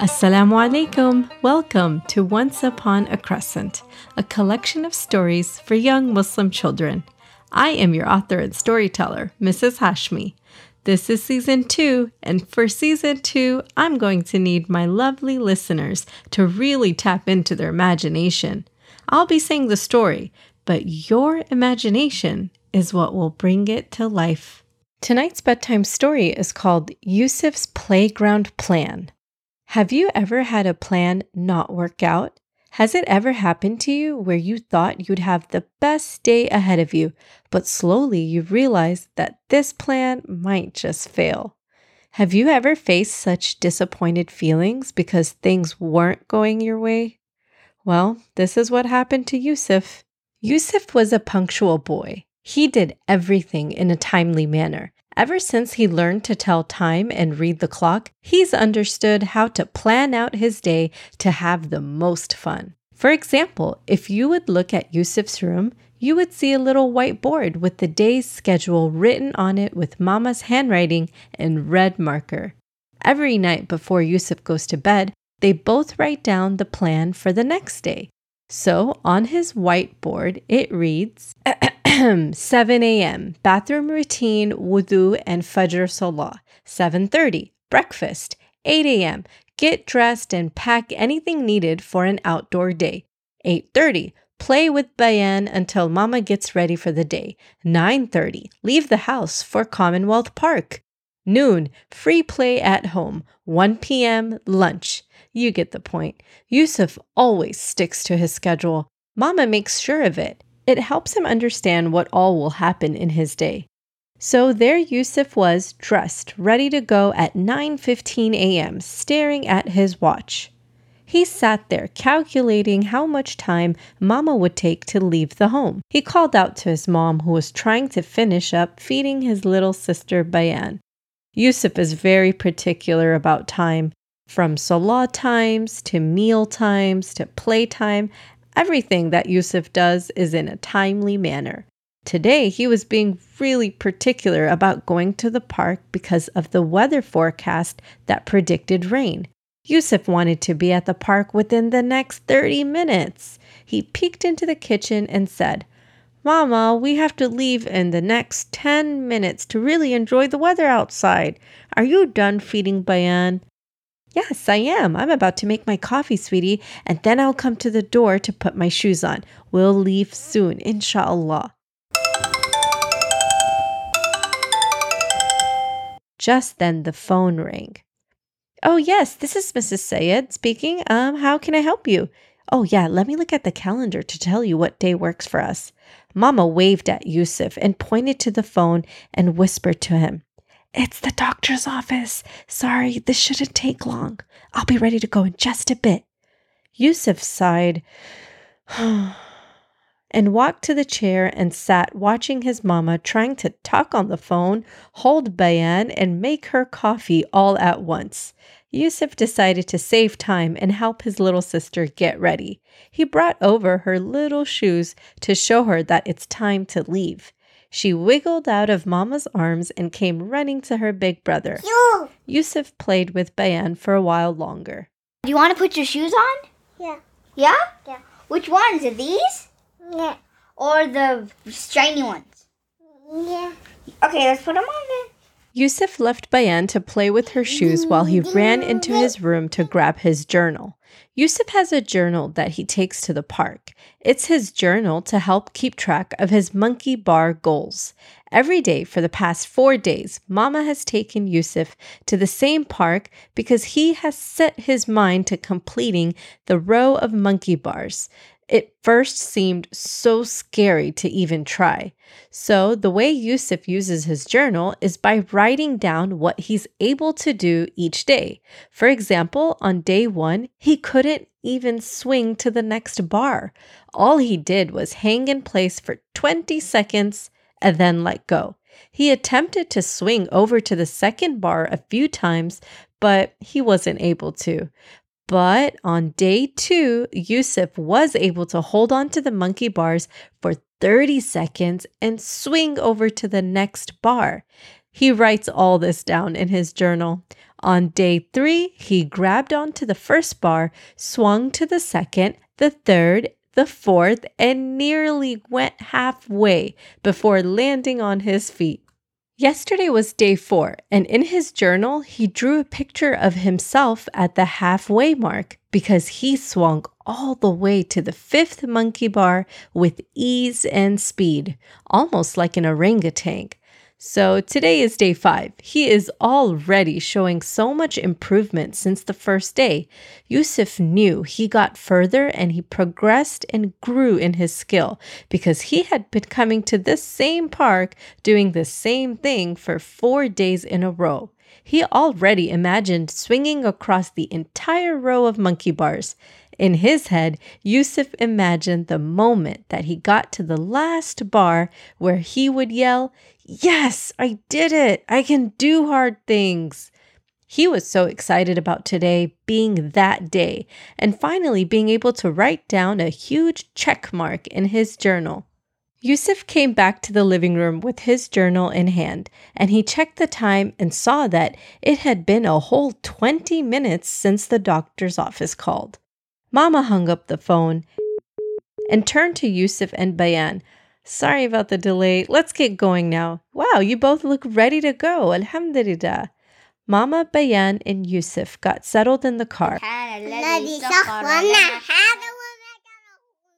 Assalamu alaikum. Welcome to Once Upon a Crescent, a collection of stories for young Muslim children. I am your author and storyteller, Mrs. Hashmi. This is season two, and for season two, I'm going to need my lovely listeners to really tap into their imagination. I'll be saying the story, but your imagination is what will bring it to life. Tonight's bedtime story is called Yusuf's Playground Plan. Have you ever had a plan not work out? Has it ever happened to you where you thought you'd have the best day ahead of you, but slowly you realized that this plan might just fail? Have you ever faced such disappointed feelings because things weren't going your way? Well, this is what happened to Yusuf. Yusuf was a punctual boy. He did everything in a timely manner. Ever since he learned to tell time and read the clock, he's understood how to plan out his day to have the most fun. For example, if you would look at Yusuf's room, you would see a little white board with the day's schedule written on it with Mama's handwriting in red marker. Every night before Yusuf goes to bed, they both write down the plan for the next day. So on his whiteboard, it reads 7 a.m. Bathroom routine, wudu, and fajr salah. 7:30 breakfast. 8 a.m. Get dressed and pack anything needed for an outdoor day. 8:30 play with Bayan until mama gets ready for the day. 9:30 leave the house for Commonwealth Park. Noon free play at home. 1 p.m. lunch. You get the point. Yusuf always sticks to his schedule. Mama makes sure of it. It helps him understand what all will happen in his day. So there Yusuf was, dressed, ready to go at 9:15 a.m., staring at his watch. He sat there calculating how much time Mama would take to leave the home. He called out to his mom, who was trying to finish up feeding his little sister Bayan. Yusuf is very particular about time, from salah times to meal times to playtime Everything that Yusuf does is in a timely manner. Today, he was being really particular about going to the park because of the weather forecast that predicted rain. Yusuf wanted to be at the park within the next 30 minutes. He peeked into the kitchen and said, Mama, we have to leave in the next 10 minutes to really enjoy the weather outside. Are you done feeding Bayan? Yes, I am. I'm about to make my coffee, sweetie, and then I'll come to the door to put my shoes on. We'll leave soon, inshallah. Just then the phone rang. Oh, yes, this is Mrs. Sayed speaking. Um, how can I help you? Oh, yeah, let me look at the calendar to tell you what day works for us. Mama waved at Yusuf and pointed to the phone and whispered to him, it's the doctor's office. Sorry, this shouldn't take long. I'll be ready to go in just a bit. Yusuf sighed and walked to the chair and sat watching his mama trying to talk on the phone, hold Bayan, and make her coffee all at once. Yusuf decided to save time and help his little sister get ready. He brought over her little shoes to show her that it's time to leave. She wiggled out of Mama's arms and came running to her big brother. You. Yusuf played with Bayan for a while longer. Do you want to put your shoes on? Yeah. Yeah? Yeah. Which ones? Are these? Yeah. Or the shiny ones? Yeah. Okay, let's put them on then. Yusuf left Bayan to play with her shoes while he ran into his room to grab his journal. Yusuf has a journal that he takes to the park. It's his journal to help keep track of his monkey bar goals. Every day for the past four days, Mama has taken Yusuf to the same park because he has set his mind to completing the row of monkey bars. It first seemed so scary to even try. So, the way Yusuf uses his journal is by writing down what he's able to do each day. For example, on day one, he couldn't even swing to the next bar. All he did was hang in place for 20 seconds and then let go. He attempted to swing over to the second bar a few times, but he wasn't able to. But on day two, Yusuf was able to hold on to the monkey bars for 30 seconds and swing over to the next bar. He writes all this down in his journal. On day three, he grabbed onto the first bar, swung to the second, the third, the fourth, and nearly went halfway before landing on his feet. Yesterday was day four, and in his journal, he drew a picture of himself at the halfway mark because he swung all the way to the fifth monkey bar with ease and speed, almost like an orangutan. So today is day five. He is already showing so much improvement since the first day. Yusuf knew he got further and he progressed and grew in his skill because he had been coming to this same park doing the same thing for four days in a row. He already imagined swinging across the entire row of monkey bars. In his head, Yusuf imagined the moment that he got to the last bar where he would yell, Yes, I did it. I can do hard things. He was so excited about today being that day and finally being able to write down a huge check mark in his journal. Yusuf came back to the living room with his journal in hand and he checked the time and saw that it had been a whole 20 minutes since the doctor's office called. Mama hung up the phone and turned to Yusuf and Bayan, Sorry about the delay. Let's get going now. Wow, you both look ready to go. Alhamdulillah. Mama Bayan and Yusuf got settled in the car.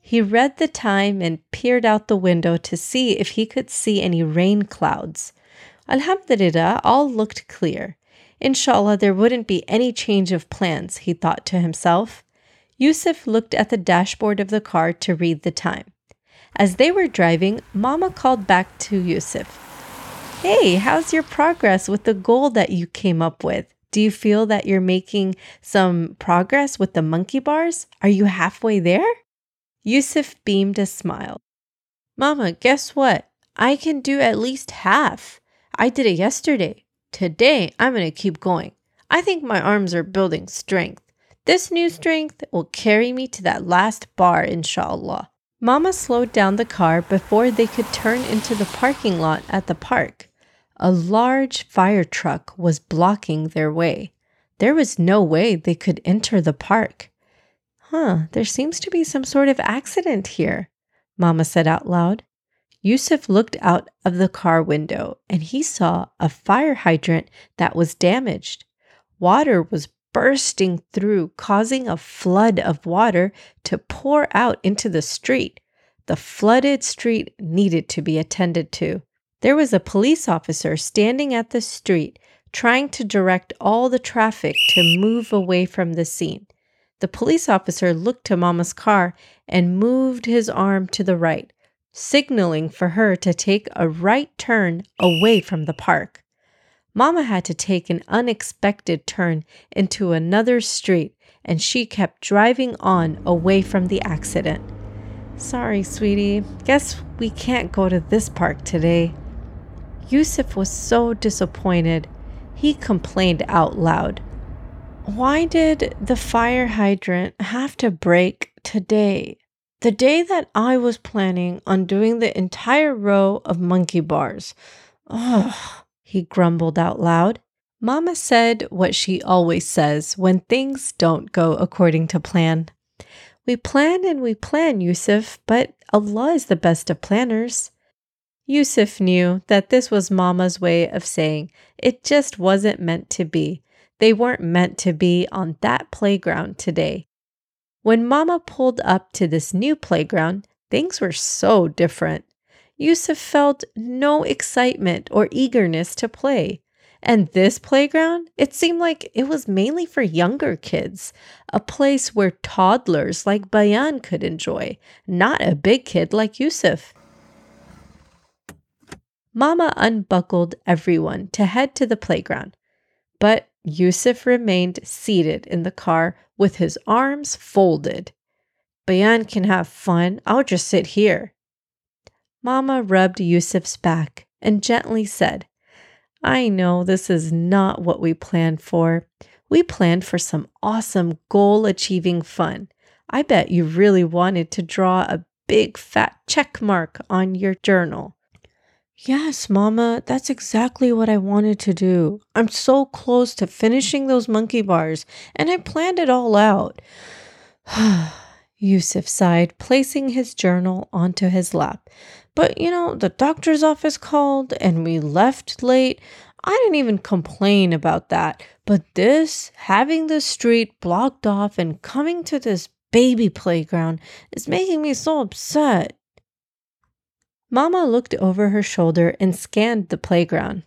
He read the time and peered out the window to see if he could see any rain clouds. Alhamdulillah, all looked clear. Inshallah, there wouldn't be any change of plans, he thought to himself. Yusuf looked at the dashboard of the car to read the time. As they were driving, Mama called back to Yusuf. Hey, how's your progress with the goal that you came up with? Do you feel that you're making some progress with the monkey bars? Are you halfway there? Yusuf beamed a smile. Mama, guess what? I can do at least half. I did it yesterday. Today, I'm going to keep going. I think my arms are building strength. This new strength will carry me to that last bar, inshallah. Mama slowed down the car before they could turn into the parking lot at the park. A large fire truck was blocking their way. There was no way they could enter the park. Huh, there seems to be some sort of accident here, Mama said out loud. Yusuf looked out of the car window and he saw a fire hydrant that was damaged. Water was bursting through, causing a flood of water to pour out into the street. The flooded street needed to be attended to. There was a police officer standing at the street trying to direct all the traffic to move away from the scene. The police officer looked to Mama's car and moved his arm to the right, signaling for her to take a right turn away from the park. Mama had to take an unexpected turn into another street and she kept driving on away from the accident. Sorry, sweetie. Guess we can't go to this park today. Yusuf was so disappointed. He complained out loud. Why did the fire hydrant have to break today? The day that I was planning on doing the entire row of monkey bars. Ugh he grumbled out loud. Mama said what she always says when things don't go according to plan. We plan and we plan, Yusuf, but Allah is the best of planners. Yusuf knew that this was Mama's way of saying it just wasn't meant to be. They weren't meant to be on that playground today. When Mama pulled up to this new playground, things were so different. Yusuf felt no excitement or eagerness to play. And this playground, it seemed like it was mainly for younger kids, a place where toddlers like Bayan could enjoy, not a big kid like Yusuf. Mama unbuckled everyone to head to the playground, but Yusuf remained seated in the car with his arms folded. Bayan can have fun. I'll just sit here. Mama rubbed Yusuf's back and gently said, I know this is not what we planned for. We planned for some awesome goal achieving fun. I bet you really wanted to draw a big fat check mark on your journal. Yes, Mama, that's exactly what I wanted to do. I'm so close to finishing those monkey bars, and I planned it all out. Yusuf sighed, placing his journal onto his lap. But you know, the doctor's office called and we left late. I didn't even complain about that. But this, having the street blocked off and coming to this baby playground, is making me so upset. Mama looked over her shoulder and scanned the playground.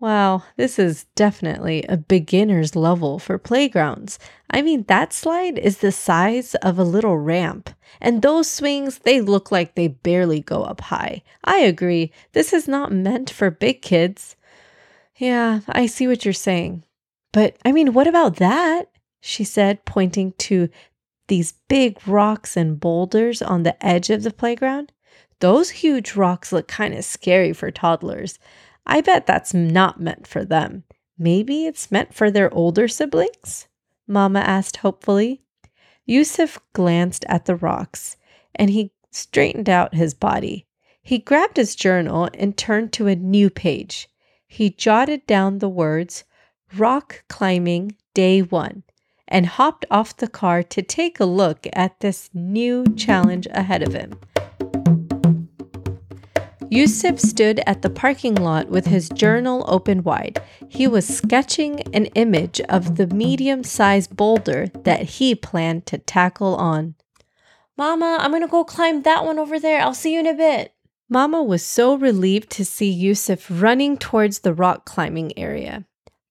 Wow, this is definitely a beginner's level for playgrounds. I mean, that slide is the size of a little ramp, and those swings, they look like they barely go up high. I agree, this is not meant for big kids. Yeah, I see what you're saying. But I mean, what about that? She said, pointing to these big rocks and boulders on the edge of the playground. Those huge rocks look kind of scary for toddlers. I bet that's not meant for them. Maybe it's meant for their older siblings? Mama asked hopefully. Yusuf glanced at the rocks and he straightened out his body. He grabbed his journal and turned to a new page. He jotted down the words Rock Climbing Day 1 and hopped off the car to take a look at this new challenge ahead of him. Yusuf stood at the parking lot with his journal open wide. He was sketching an image of the medium sized boulder that he planned to tackle on. Mama, I'm gonna go climb that one over there. I'll see you in a bit. Mama was so relieved to see Yusuf running towards the rock climbing area.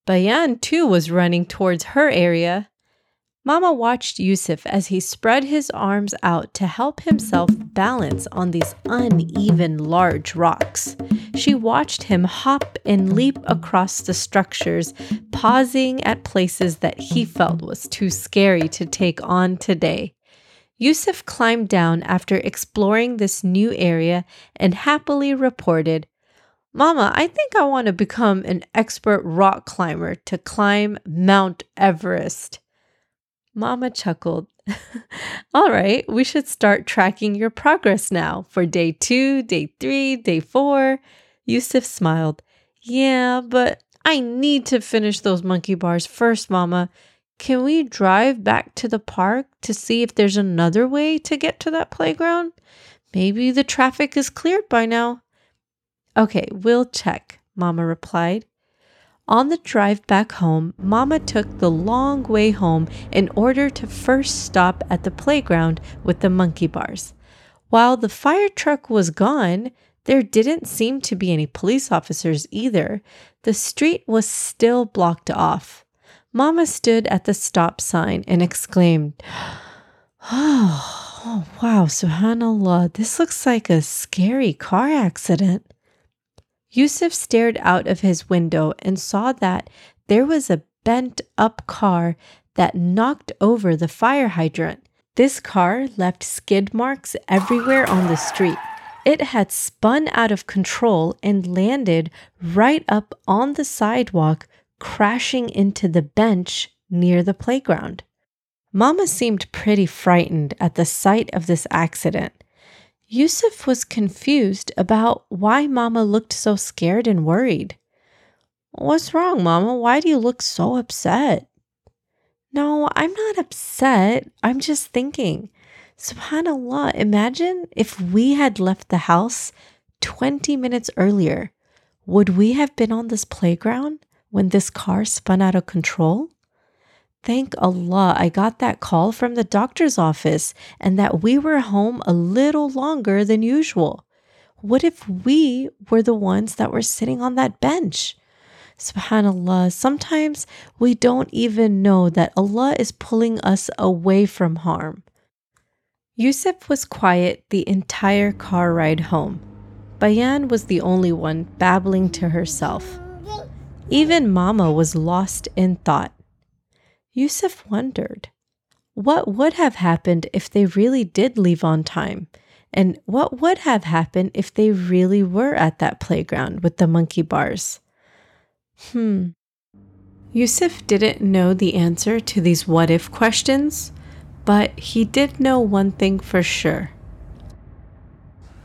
Bayan too was running towards her area. Mama watched Yusuf as he spread his arms out to help himself balance on these uneven large rocks. She watched him hop and leap across the structures, pausing at places that he felt was too scary to take on today. Yusuf climbed down after exploring this new area and happily reported, Mama, I think I want to become an expert rock climber to climb Mount Everest. Mama chuckled. All right, we should start tracking your progress now for day two, day three, day four. Yusuf smiled. Yeah, but I need to finish those monkey bars first, Mama. Can we drive back to the park to see if there's another way to get to that playground? Maybe the traffic is cleared by now. Okay, we'll check, Mama replied. On the drive back home, Mama took the long way home in order to first stop at the playground with the monkey bars. While the fire truck was gone, there didn't seem to be any police officers either. The street was still blocked off. Mama stood at the stop sign and exclaimed, Oh, wow, subhanAllah, this looks like a scary car accident. Yusuf stared out of his window and saw that there was a bent up car that knocked over the fire hydrant. This car left skid marks everywhere on the street. It had spun out of control and landed right up on the sidewalk, crashing into the bench near the playground. Mama seemed pretty frightened at the sight of this accident. Yusuf was confused about why Mama looked so scared and worried. What's wrong, Mama? Why do you look so upset? No, I'm not upset. I'm just thinking. SubhanAllah, imagine if we had left the house 20 minutes earlier. Would we have been on this playground when this car spun out of control? Thank Allah, I got that call from the doctor's office and that we were home a little longer than usual. What if we were the ones that were sitting on that bench? Subhanallah, sometimes we don't even know that Allah is pulling us away from harm. Yusuf was quiet the entire car ride home. Bayan was the only one babbling to herself. Even Mama was lost in thought. Yusuf wondered what would have happened if they really did leave on time? And what would have happened if they really were at that playground with the monkey bars? Hmm. Yusuf didn't know the answer to these what if questions, but he did know one thing for sure.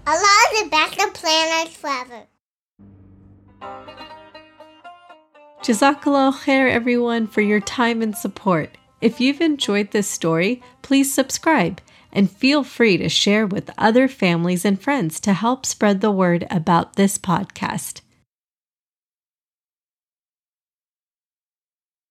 Allah is the best of planners forever. Jazakallah khair, everyone, for your time and support. If you've enjoyed this story, please subscribe and feel free to share with other families and friends to help spread the word about this podcast.